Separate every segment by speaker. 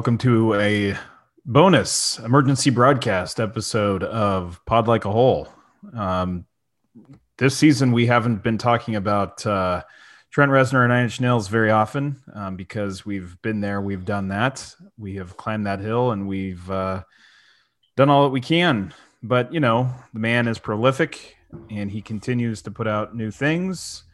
Speaker 1: Welcome to a bonus emergency broadcast episode of Pod Like a Hole. Um, this season, we haven't been talking about uh, Trent Reznor and Nine Inch Nails very often um, because we've been there, we've done that, we have climbed that hill, and we've uh, done all that we can. But you know, the man is prolific, and he continues to put out new things.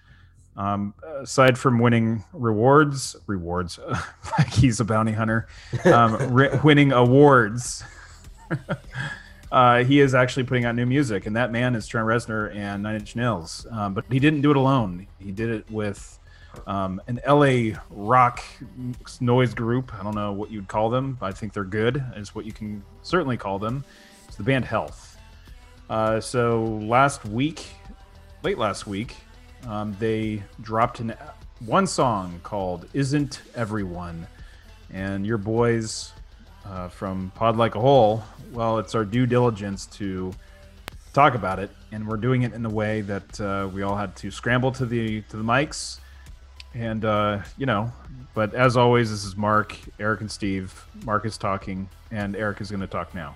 Speaker 1: Um, aside from winning rewards, rewards, like he's a bounty hunter, um, ri- winning awards, uh, he is actually putting out new music, and that man is Trent Reznor and Nine Inch Nails. Um, but he didn't do it alone. He did it with um, an LA rock noise group. I don't know what you'd call them, but I think they're good, is what you can certainly call them. It's the band Health. Uh, so last week, late last week, um, they dropped an, one song called Isn't Everyone. And your boys uh, from Pod Like a Hole, well, it's our due diligence to talk about it. And we're doing it in a way that uh, we all had to scramble to the to the mics. And, uh, you know, but as always, this is Mark, Eric, and Steve. Mark is talking, and Eric is going to talk now.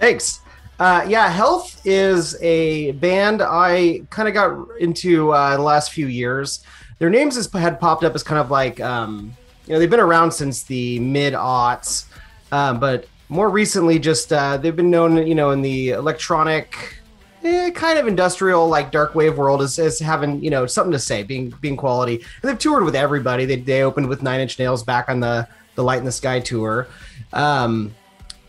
Speaker 2: Thanks. Uh, yeah, Health is a band I kind of got into uh, the last few years. Their names has, had popped up as kind of like, um, you know, they've been around since the mid aughts, um, but more recently, just uh, they've been known, you know, in the electronic, eh, kind of industrial, like dark wave world as, as having, you know, something to say, being being quality. And they've toured with everybody. They, they opened with Nine Inch Nails back on the the Light in the Sky tour. Um,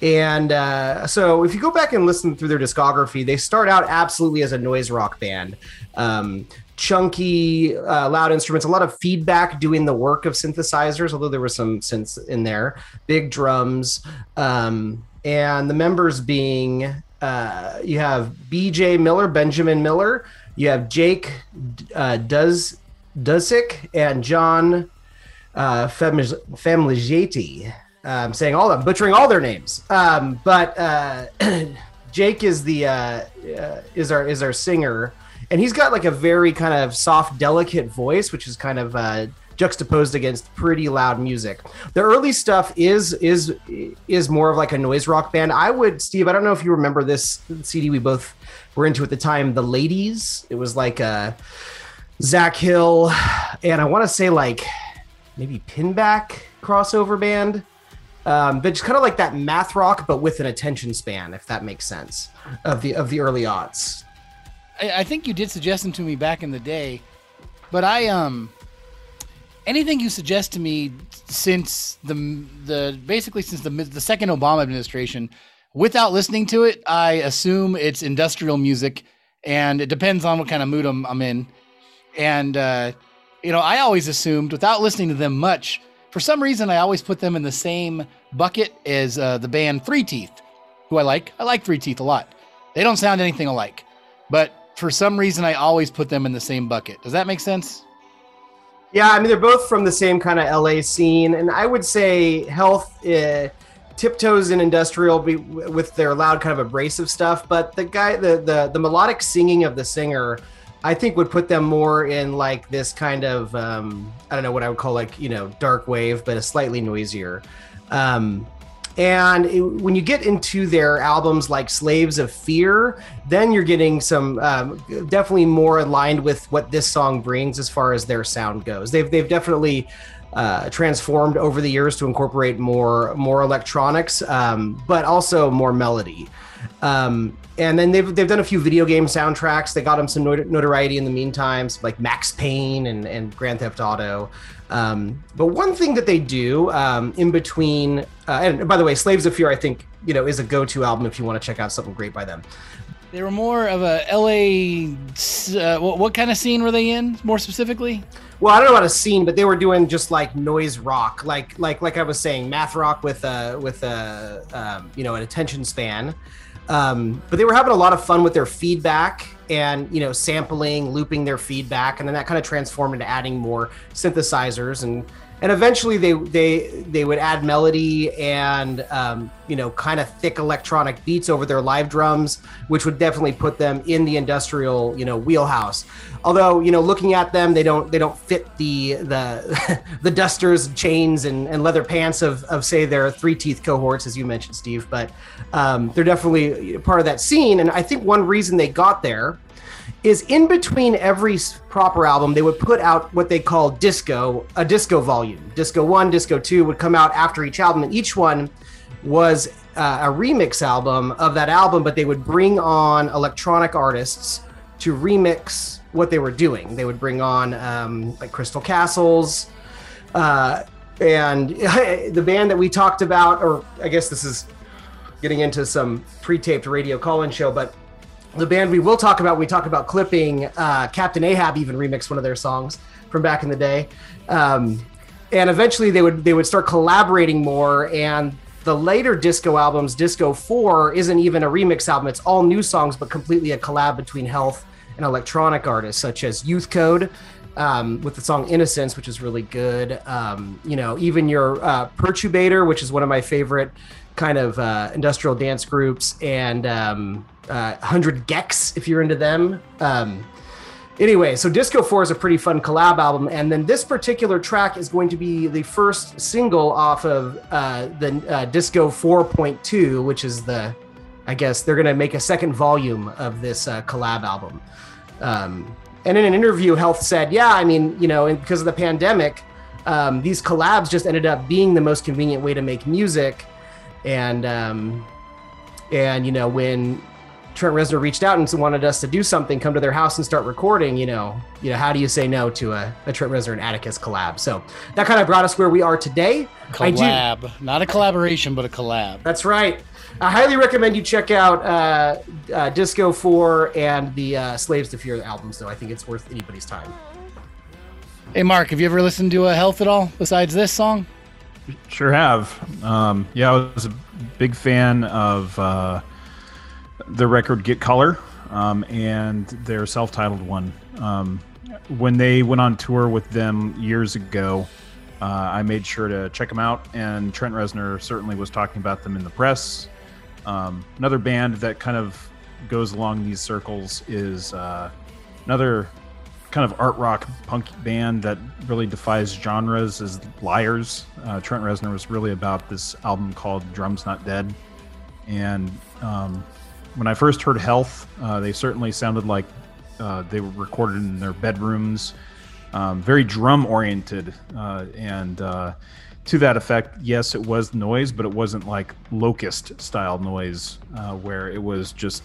Speaker 2: and uh, so, if you go back and listen through their discography, they start out absolutely as a noise rock band. Um, chunky, uh, loud instruments, a lot of feedback doing the work of synthesizers, although there was some synths in there, big drums. Um, and the members being uh, you have BJ Miller, Benjamin Miller, you have Jake uh, Duzsik, and John uh, um, saying all of them, butchering all their names. Um, but uh, Jake is the uh, uh, is our is our singer, and he's got like a very kind of soft, delicate voice, which is kind of uh, juxtaposed against pretty loud music. The early stuff is is is more of like a noise rock band. I would, Steve. I don't know if you remember this CD we both were into at the time. The Ladies. It was like a Zach Hill, and I want to say like maybe Pinback crossover band um, but just kind of like that math rock, but with an attention span, if that makes sense, of the of the early aughts.
Speaker 3: I, I think you did suggest them to me back in the day, but I um anything you suggest to me since the the basically since the the second Obama administration, without listening to it, I assume it's industrial music, and it depends on what kind of mood I'm, I'm in, and uh, you know I always assumed without listening to them much for some reason, I always put them in the same bucket is uh, the band Three Teeth, who I like. I like Three Teeth a lot. They don't sound anything alike, but for some reason, I always put them in the same bucket. Does that make sense?
Speaker 2: Yeah, I mean they're both from the same kind of LA scene, and I would say Health uh, tiptoes in industrial be, with their loud kind of abrasive stuff, but the guy, the the the melodic singing of the singer I think would put them more in like this kind of um, I don't know what I would call like you know dark wave, but a slightly noisier. Um, and it, when you get into their albums like Slaves of Fear, then you're getting some um, definitely more aligned with what this song brings as far as their sound goes. They've they've definitely uh, transformed over the years to incorporate more more electronics, um, but also more melody. Um, and then they've they've done a few video game soundtracks. They got them some notoriety in the meantime, like Max Payne and, and Grand Theft Auto. Um, but one thing that they do um, in between, uh, and by the way, Slaves of Fear, I think you know is a go-to album if you want to check out something great by them.
Speaker 3: They were more of a LA. Uh, what, what, kind of scene were they in, more specifically?
Speaker 2: Well, I don't know about a scene, but they were doing just like noise rock, like like like I was saying, math rock with a with a um, you know an attention span. Um, but they were having a lot of fun with their feedback and you know sampling, looping their feedback, and then that kind of transformed into adding more synthesizers and and eventually they they they would add melody and um, you know kind of thick electronic beats over their live drums which would definitely put them in the industrial you know wheelhouse. Although you know looking at them they don't they don't fit the the the dusters chains and, and leather pants of of say their three teeth cohorts as you mentioned steve. But um, they're definitely part of that scene. And i think one reason they got there is in between every proper album, they would put out what they call disco, a disco volume. Disco one, disco two would come out after each album, and each one was uh, a remix album of that album, but they would bring on electronic artists to remix what they were doing. They would bring on um, like Crystal Castles, uh, and the band that we talked about, or I guess this is getting into some pre-taped radio call-in show, but the band we will talk about, we talk about clipping, uh, Captain Ahab even remixed one of their songs from back in the day. Um, and eventually they would they would start collaborating more and the later disco albums disco 4 isn't even a remix album it's all new songs but completely a collab between health and electronic artists such as youth code um, with the song innocence which is really good um, you know even your uh, perturbator which is one of my favorite kind of uh, industrial dance groups and um, uh, 100 gecs if you're into them. Um, anyway, so Disco 4 is a pretty fun collab album. And then this particular track is going to be the first single off of uh, the uh, Disco 4.2, which is the, I guess they're going to make a second volume of this uh, collab album. Um, and in an interview, Health said, yeah, I mean, you know, because of the pandemic, um, these collabs just ended up being the most convenient way to make music. And, um, and you know, when Trent Reznor reached out and wanted us to do something, come to their house and start recording, you know, you know, how do you say no to a, a Trent Reznor and Atticus collab? So that kind of brought us where we are today.
Speaker 3: Collab, do, not a collaboration, but a collab.
Speaker 2: That's right. I highly recommend you check out uh, uh, Disco 4 and the uh, Slaves to Fear albums, though. I think it's worth anybody's time.
Speaker 3: Hey, Mark, have you ever listened to a Health at all besides this song?
Speaker 1: Sure have. Um, yeah, I was a big fan of uh, the record Get Color um, and their self titled one. Um, when they went on tour with them years ago, uh, I made sure to check them out, and Trent Reznor certainly was talking about them in the press. Um, another band that kind of goes along these circles is uh, another kind of art rock punk band that really defies genres is Liars. Uh, Trent Reznor was really about this album called Drums Not Dead. And um, when I first heard Health, uh, they certainly sounded like uh, they were recorded in their bedrooms, um, very drum oriented, uh, and uh, to that effect, yes, it was noise, but it wasn't like locust style noise uh, where it was just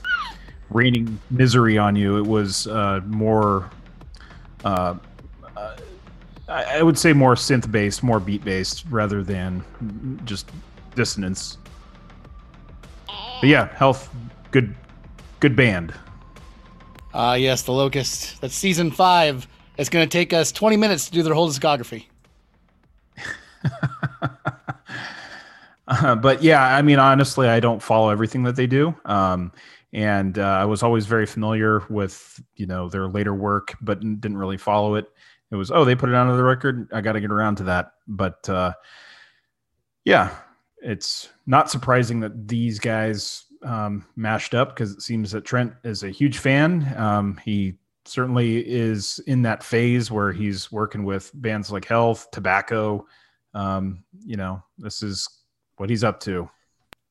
Speaker 1: raining misery on you. It was uh, more. I would say more synth based, more beat based, rather than just dissonance. But yeah, health good good band.
Speaker 3: Ah, uh, yes, The Locust. That's season five. It's going to take us 20 minutes to do their whole discography.
Speaker 1: uh, but yeah, I mean, honestly, I don't follow everything that they do. Um, and uh, I was always very familiar with, you know, their later work, but didn't really follow it. It was, oh, they put it onto the record. I got to get around to that. But uh, yeah, it's not surprising that these guys um, mashed up because it seems that Trent is a huge fan. Um, he certainly is in that phase where he's working with bands like Health, Tobacco. Um, you know, this is what he's up to.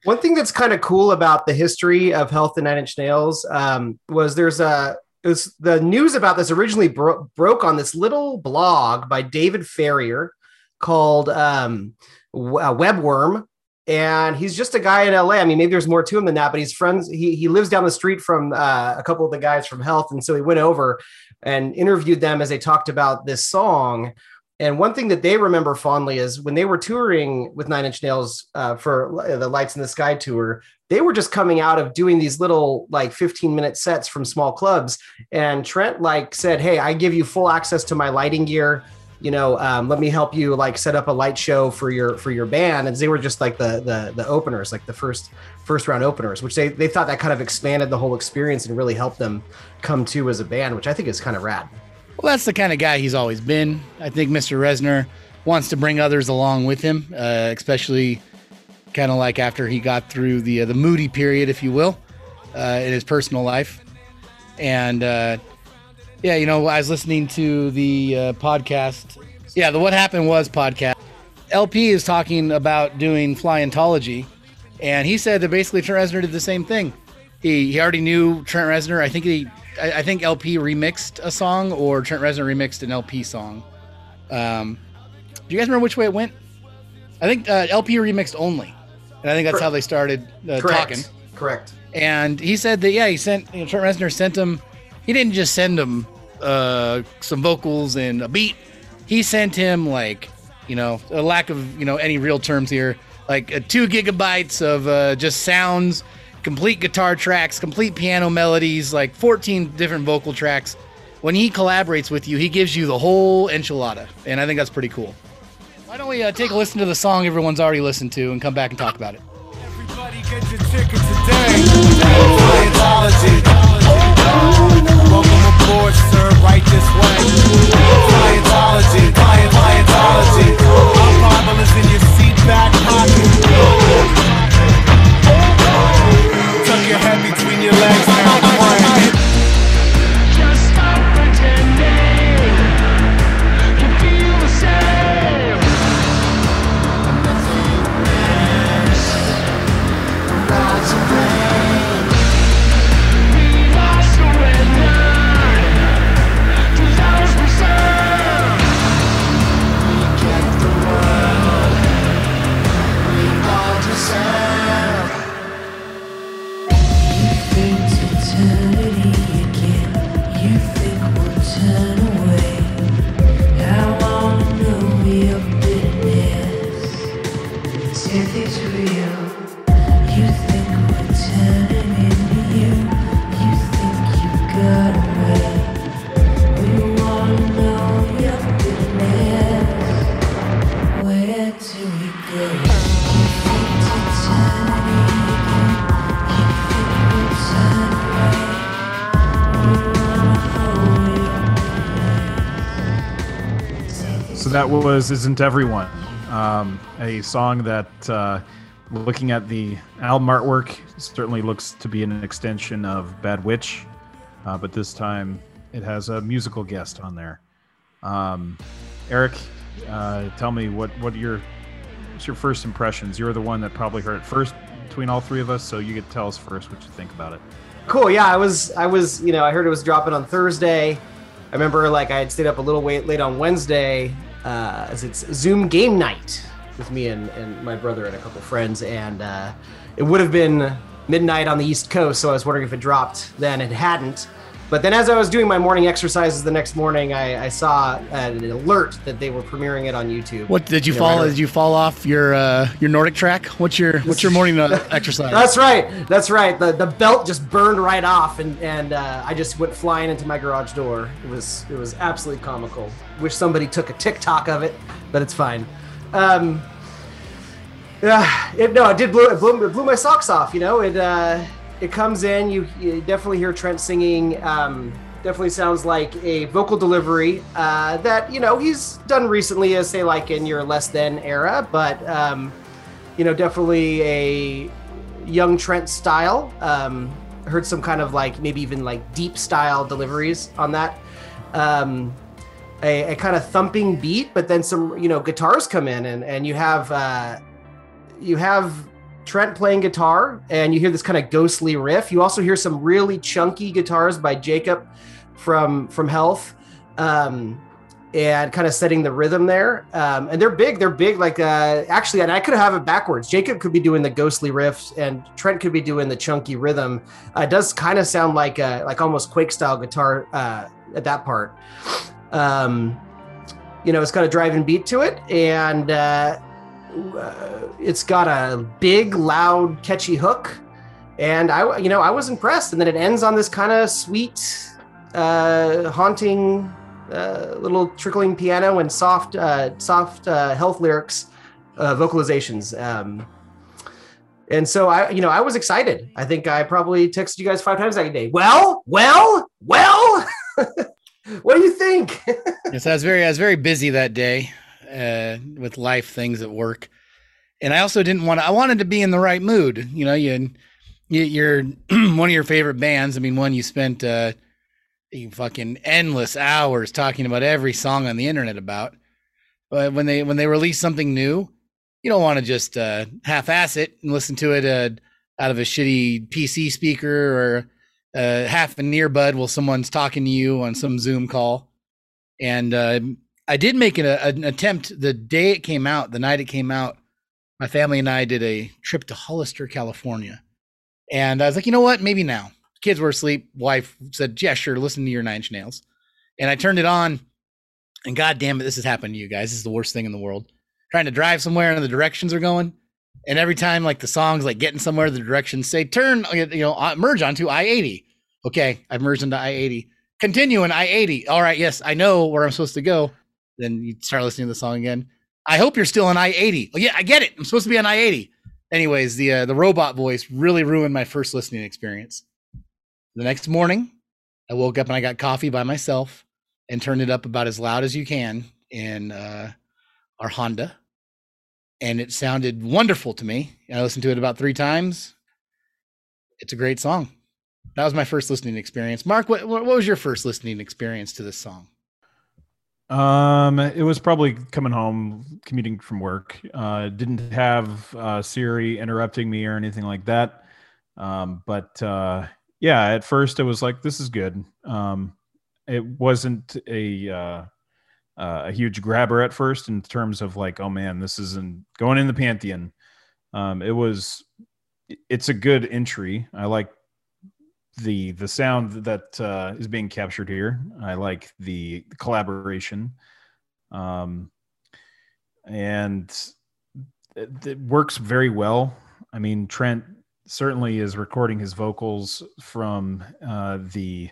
Speaker 2: One thing that's kind of cool about the history of Health and Nine Inch Nails um, was there's a it was the news about this originally bro- broke on this little blog by David Farrier called um, uh, Webworm, and he's just a guy in LA. I mean, maybe there's more to him than that, but he's friends. He he lives down the street from uh, a couple of the guys from Health, and so he went over and interviewed them as they talked about this song. And one thing that they remember fondly is when they were touring with Nine Inch Nails uh, for the Lights in the Sky tour, they were just coming out of doing these little like 15 minute sets from small clubs. And Trent like said, "Hey, I give you full access to my lighting gear." You know, um, let me help you like set up a light show for your for your band. And they were just like the the the openers, like the first first round openers, which they they thought that kind of expanded the whole experience and really helped them come to as a band, which I think is kind of rad.
Speaker 3: Well, that's the kind of guy he's always been. I think Mr. Reznor wants to bring others along with him, uh, especially kind of like after he got through the uh, the moody period, if you will, uh, in his personal life. And uh, yeah, you know, I was listening to the uh, podcast. Yeah, the What Happened Was podcast. El-P is talking about doing Flyentology, and he said that basically Trent Reznor did the same thing. He, he already knew Trent Reznor. I think he, I, I think El-P remixed a song, or Trent Reznor remixed an El-P song. Um, do you guys remember which way it went? I think uh, El-P remixed only, and I think that's how they started uh,
Speaker 2: Correct.
Speaker 3: talking.
Speaker 2: Correct.
Speaker 3: And he said that yeah, he sent you know, Trent Reznor sent him. He didn't just send him uh, some vocals and a beat. He sent him like you know a lack of you know any real terms here, like uh, two gigabytes of uh, just sounds, complete guitar tracks, complete piano melodies, like 14 different vocal tracks. When he collaborates with you, he gives you the whole enchilada, and I think that's pretty cool. Why don't we uh, take a listen to the song everyone's already listened to and come back and talk about it?
Speaker 4: Everybody get your today. Welcome aboard, sir. Right this way. Scientology. Scientology. Our Bible is in your seat back pocket.
Speaker 1: That was "Isn't Everyone," um, a song that, uh, looking at the album artwork, certainly looks to be an extension of "Bad Witch," uh, but this time it has a musical guest on there. Um, Eric, uh, tell me what what your what's your first impressions? You're the one that probably heard it first between all three of us, so you get to tell us first what you think about it.
Speaker 2: Cool. Yeah, I was, I was, you know, I heard it was dropping on Thursday. I remember like I had stayed up a little wait late on Wednesday, uh, as it's Zoom game night with me and, and my brother and a couple friends, and uh, it would have been midnight on the East Coast, so I was wondering if it dropped then. It hadn't. But then as I was doing my morning exercises the next morning, I, I saw an alert that they were premiering it on YouTube.
Speaker 3: What did you
Speaker 2: Yeah,
Speaker 3: fall?
Speaker 2: right.
Speaker 3: Did you fall off your uh, your NordicTrack? What's your what's your morning uh, exercise?
Speaker 2: That's right. That's right. The the belt just burned right off, and and uh, I just went flying into my garage door. It was it was absolutely comical. Wish somebody took a TikTok of it, but it's fine. Um, yeah, it no, it did blew it blew, it blew my socks off. You know, it uh, it comes in. You, you definitely hear Trent singing. Um, definitely sounds like a vocal delivery uh, that you know he's done recently, as say like in your less than era, but. Um, you know, definitely a young Trent style. Um, heard some kind of like maybe even like deep style deliveries on that. Um, a, a kind of thumping beat, but then some you know guitars come in and and you have uh, you have Trent playing guitar and you hear this kind of ghostly riff. You also hear some really chunky guitars by Jacob from from Health. Um, and kind of setting the rhythm there. Um, and they're big. They're big. Like uh, actually, and I could have it backwards. Jacob could be doing the ghostly riffs, and Trent could be doing the chunky rhythm. Uh, it does kind of sound like a, like almost Quake style guitar uh, at that part. Um, you know, it's got a driving beat to it, and uh, it's got a big, loud, catchy hook. And I, you know, I was impressed. And then it ends on this kind of sweet, uh, haunting uh, little trickling piano and soft, uh, soft uh, health lyrics, uh, vocalizations. Um, and so I, you know, I was excited. I think I probably texted you guys five times that day. Well, well, well. what do you think?
Speaker 3: yes, I was very I was very busy that day, uh, with life things at work, and I also didn't want to. I wanted to be in the right mood. You know, you, you you're one of your favorite bands. I mean, one you spent uh, you fucking endless hours talking about every song on the internet about. But when they when they release something new, you don't want to just uh, half-ass it and listen to it uh, out of a shitty PC speaker or uh, half an earbud while someone's talking to you on some Zoom call. And uh, I did make an, an attempt the day it came out, the night it came out. My family and I did a trip to Hollister, California, and I was like, you know what? Maybe now. Kids were asleep. Wife said, "Yeah, sure. Listen to your Nine Inch Nails." And I turned it on, and God damn it, this has happened to you guys. This is the worst thing in the world. Trying to drive somewhere and the directions are going, and every time like the songs like getting somewhere, the directions say turn, you know, uh, merge onto I eighty. Okay, I've merged into I eighty. Continue in I eighty. All right, yes, I know where I'm supposed to go. Then you start listening to the song again. I hope you're still on I eighty. Oh yeah, I get it. I'm supposed to be on I eighty. Anyways, the uh, the robot voice really ruined my first listening experience. The next morning, I woke up and I got coffee by myself and turned it up about as loud as you can in uh, our Honda, and it sounded wonderful to me. I listened to it about three times. It's a great song. That was my first listening experience. Mark, what what what was your first listening experience to this song?
Speaker 1: Um, it was probably coming home, commuting from work. Uh, didn't have uh, Siri interrupting me or anything like that. Um, but uh, yeah, at first it was like, this is good. Um, it wasn't a uh, uh, a huge grabber at first in terms of like, oh man, this isn't going in the pantheon. Um, it was, it's a good entry. I like the the sound that uh, is being captured here. I like the collaboration, um, and it, it works very well. I mean, Trent certainly is recording his vocals from uh, the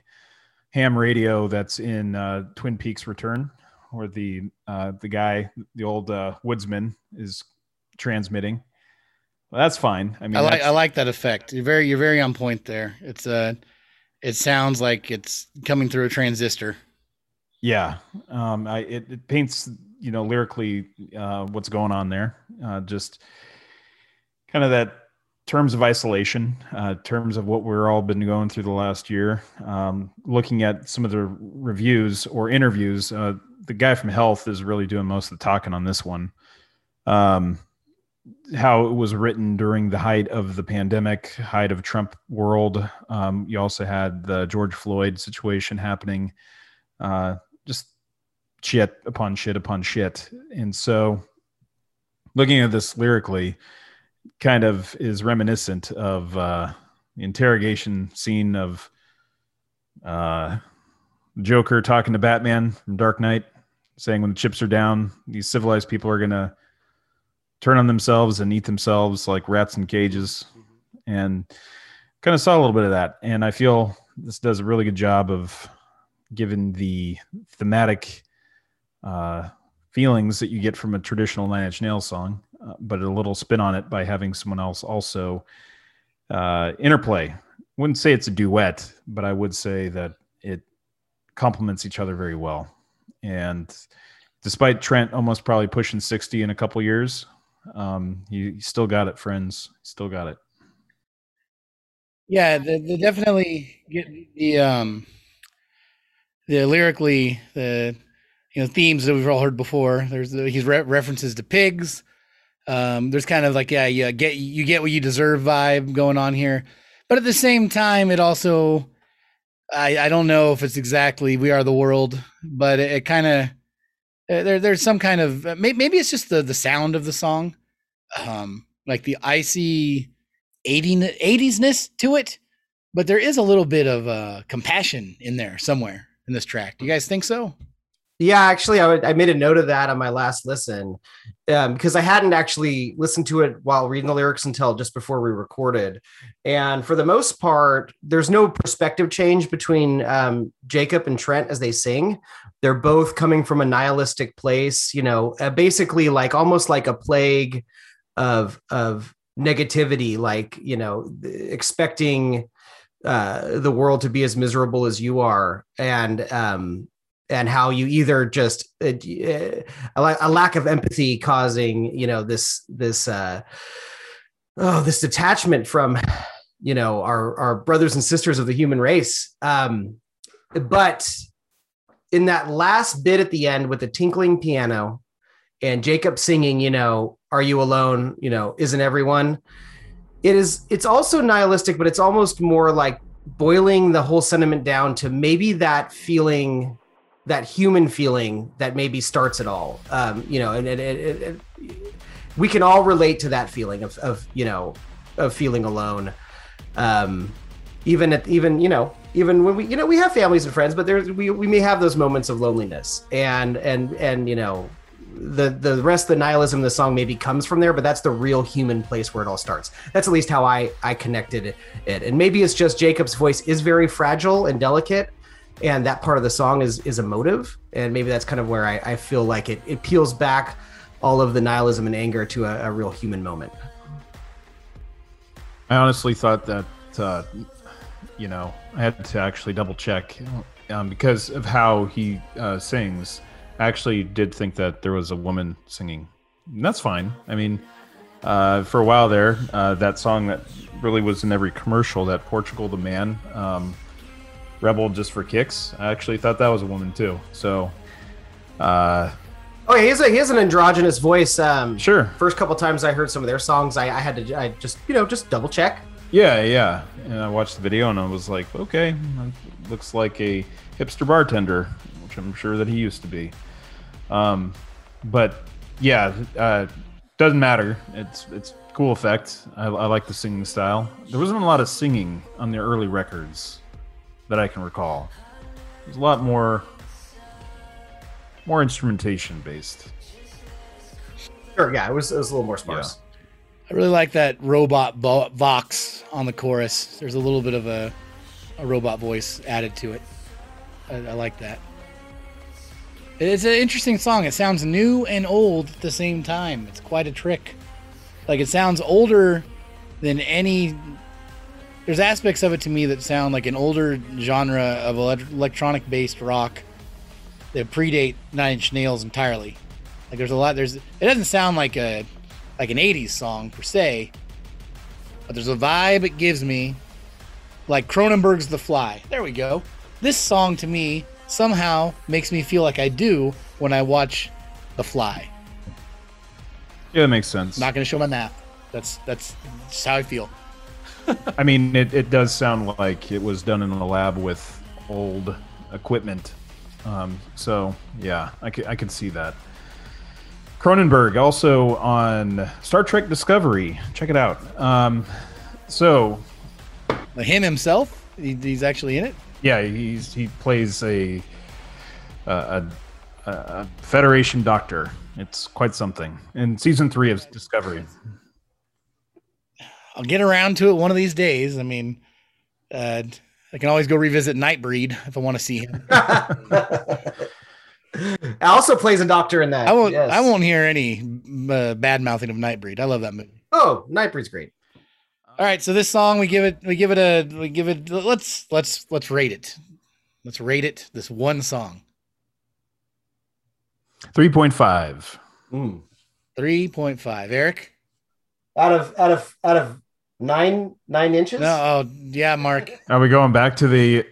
Speaker 1: ham radio that's in uh, Twin Peaks Return, where the uh, the guy, the old uh, woodsman, is transmitting. Well, that's fine. I mean,
Speaker 3: I like I like that effect. You're very you're very on point there. It's uh it sounds like it's coming through a transistor.
Speaker 1: Yeah, um, I it, it paints you know lyrically uh, what's going on there. Uh, just kind of that terms of isolation, uh, terms of what we're all been going through the last year. Um, looking at some of the reviews or interviews, uh, the guy from Health is really doing most of the talking on this one. Um, how it was written during the height of the pandemic, height of Trump world. Um, you also had the George Floyd situation happening. Uh, just shit upon shit upon shit. And so looking at this lyrically kind of is reminiscent of uh, the interrogation scene of uh, Joker talking to Batman from Dark Knight, saying when the chips are down, these civilized people are to turn on themselves and eat themselves like rats in cages. And kind of saw a little bit of that. And I feel this does a really good job of giving the thematic uh, feelings that you get from a traditional Nine Inch Nails song, uh, but a little spin on it by having someone else also uh, interplay. Wouldn't say it's a duet, but I would say that it complements each other very well. And despite Trent almost probably pushing 60 in a couple years, um, you, you still got it, friends. Still got it.
Speaker 3: Yeah, they, definitely get the um the lyrically the you know themes that we've all heard before. There's the, he's re- references to pigs. Um, there's kind of like yeah, yeah, get you get what you deserve vibe going on here, but at the same time, it also I I don't know if it's exactly we are the world, but it, it kind of there there's some kind of uh, maybe it's just the the sound of the song, um, like the icy 80 80s-ness to it, but there is a little bit of uh compassion in there somewhere in this track. Do you guys think so?
Speaker 2: Yeah, actually, I, would, I made a note of that on my last listen um, because I hadn't actually listened to it while reading the lyrics until just before we recorded. And for the most part, there's no perspective change between um, Jacob and Trent as they sing. They're both coming from a nihilistic place, you know, uh, basically like almost like a plague of of negativity, like you know, expecting uh, the world to be as miserable as you are, and um, and how you either just uh, a, a lack of empathy causing you know this this uh oh this detachment from you know our our brothers and sisters of the human race. Um but in that last bit at the end with the tinkling piano and jacob singing you know are you alone? You know isn't everyone? It is it's also nihilistic but it's almost more like boiling the whole sentiment down to maybe that feeling that human feeling that maybe starts it all. Um you know and we can all relate to that feeling of, of you know of feeling alone. Um even at even you know even when we you know we have families and friends but there's we, we may have those moments of loneliness. And and and you know the the rest of the nihilism of the song maybe comes from there but that's the real human place where it all starts. That's at least how i i connected it. And maybe it's just jacob's voice is very fragile and delicate and that part of the song is is emotive and maybe that's kind of where i, I feel like it it peels back all of the nihilism and anger to a, a real human moment
Speaker 1: I honestly thought that, uh, you know, I had to actually double check um, because of how he uh, sings. I actually did think that there was a woman singing. And that's fine. I mean, uh, for a while there, uh, that song that really was in every commercial, that Portugal the Man, um, Rebel Just for Kicks, I actually thought that was a woman too. So, uh,
Speaker 2: oh yeah he has a he has an androgynous voice um
Speaker 1: sure.
Speaker 2: first couple times i heard some of their songs i, I had to i just you know just double check
Speaker 1: Yeah, yeah. And I watched the video and I was like, okay, looks like a hipster bartender, which I'm sure that he used to be. Um, but yeah, uh, doesn't matter. It's it's cool effect. I, I like the singing style. There wasn't a lot of singing on the early records that I can recall. There's a lot more more instrumentation based.
Speaker 2: sure yeah it was it was a little more sparse
Speaker 3: I really like that robot vo- vox on the chorus. There's a little bit of a, a robot voice added to it. I, I like that. It's an interesting song. It sounds new and old at the same time. It's quite a trick. Like it sounds older than any. There's aspects of it to me that sound like an older genre of electronic-based rock that predate Nine Inch Nails entirely. Like there's a lot. There's it doesn't sound like a like an 80s song per se, but there's a vibe it gives me, like Cronenberg's The Fly. There we go. This song to me somehow makes me feel like I do when I watch The Fly.
Speaker 1: Yeah, that makes sense.
Speaker 3: not going to show my math. That's that's just how I feel.
Speaker 1: I mean, it, it does sound like it was done in a lab with old equipment. Um, so, yeah, I can, I can see that. Cronenberg also on Star Trek Discovery. Check it out. Um, so,
Speaker 3: him himself, he, he's actually in it.
Speaker 1: yeah, he's he plays a a, a, a Federation doctor. It's quite something. In season three of Discovery.
Speaker 3: I'll get around to it one of these days. I mean, uh, I can always go revisit Nightbreed if I want to see him.
Speaker 2: also plays a doctor in that
Speaker 3: I won't.
Speaker 2: yes.
Speaker 3: I won't hear any uh, bad mouthing of Nightbreed. I love that movie.
Speaker 2: oh nightbreed's great
Speaker 3: All right, so this song we give it. We give it a. We give it. Let's let's let's rate it. Let's rate it. This one song.
Speaker 1: 3.5.
Speaker 2: Mm.
Speaker 3: Three point five. Eric.
Speaker 2: out of out of out of nine nine inches
Speaker 3: No. Oh yeah, Mark.
Speaker 1: Are we going back to the?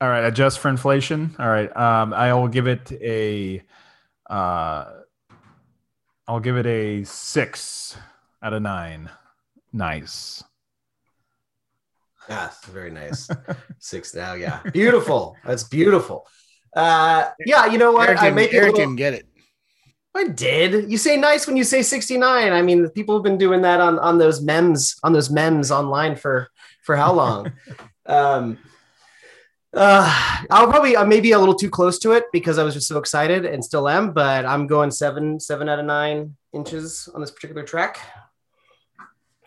Speaker 1: All right, adjust for inflation. All right, um, I will give it a. Uh, I'll give it a six out of nine. Nice.
Speaker 2: yes very nice six now yeah beautiful that's beautiful uh yeah you know what
Speaker 3: Eric,
Speaker 2: i make it a
Speaker 3: Eric
Speaker 2: little,
Speaker 3: didn't get it.
Speaker 2: I did. You say nice when you say 69. I mean, people have been doing that on on those memes on those memes online for for how long? um uh I'll probably uh, maybe a little too close to it because I was just so excited and still am, but I'm going seven, seven out of nine inches on this particular track.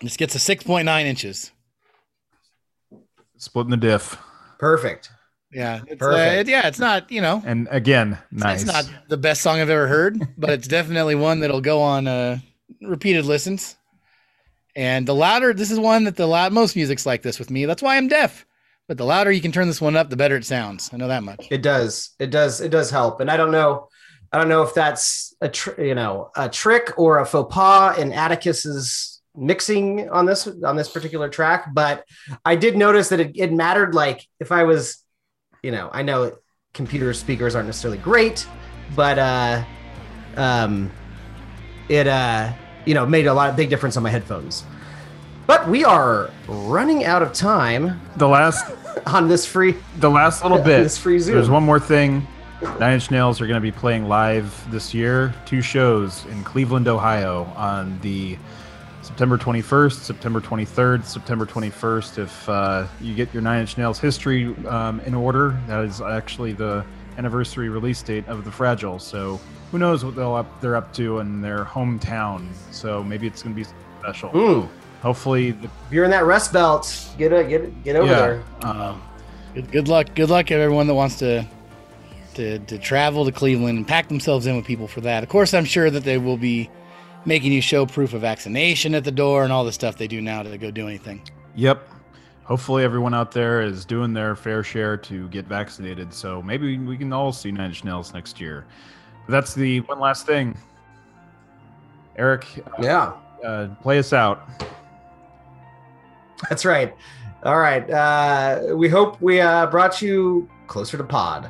Speaker 3: This gets a six point nine inches.
Speaker 1: Splitting the diff,
Speaker 2: Perfect.
Speaker 3: Yeah. It's, uh,
Speaker 2: Perfect.
Speaker 3: it- yeah. It's not. You know.
Speaker 1: and again,
Speaker 3: It's-
Speaker 1: nice.
Speaker 3: It's not the best song I've ever heard, but it's definitely one that'll go on uh, repeated listens. And the louder, this is one that the loud most music's like this with me. That's why I'm deaf. but the louder you can turn this one up, the better it sounds. I know that much.
Speaker 2: It does. It does. It does help. And I don't know. I don't know if that's a tr- you know a trick or a faux pas in Atticus's mixing on this on this particular track, but I did notice that it, it mattered. Like if I was, you know, I know computer speakers aren't necessarily great, but uh, um, it uh, you know made a lot of big difference on my headphones. But we are running out of time
Speaker 1: The last
Speaker 2: on this free.
Speaker 1: the last little bit.
Speaker 2: this free Zoom.
Speaker 1: There's one more thing. Nine Inch Nails are going to be playing live this year. Two shows in Cleveland, Ohio, on the September 21st, September 23rd, September 21st. If uh, you get your Nine Inch Nails history um, in order, that is actually the anniversary release date of the Fragile. So who knows what they'll up, they're up to in their hometown. So maybe it's going to be special.
Speaker 2: Mm.
Speaker 1: Hopefully, the,
Speaker 2: If you're in that rest belt, get a, get get over
Speaker 1: yeah.
Speaker 2: there.
Speaker 1: Um,
Speaker 3: Good, good luck. Good luck, everyone that wants to, to to travel to Cleveland and pack themselves in with people for that. Of course, I'm sure that they will be making you show proof of vaccination at the door and all the stuff they do now to go do anything.
Speaker 1: Yep. Hopefully, everyone out there is doing their fair share to get vaccinated. So maybe we can all see Nine Inch Nails next year. But that's the one last thing. Eric,
Speaker 2: Yeah,
Speaker 1: uh, play us out.
Speaker 2: that's right. All right. Uh, we hope we uh, brought you closer to pod.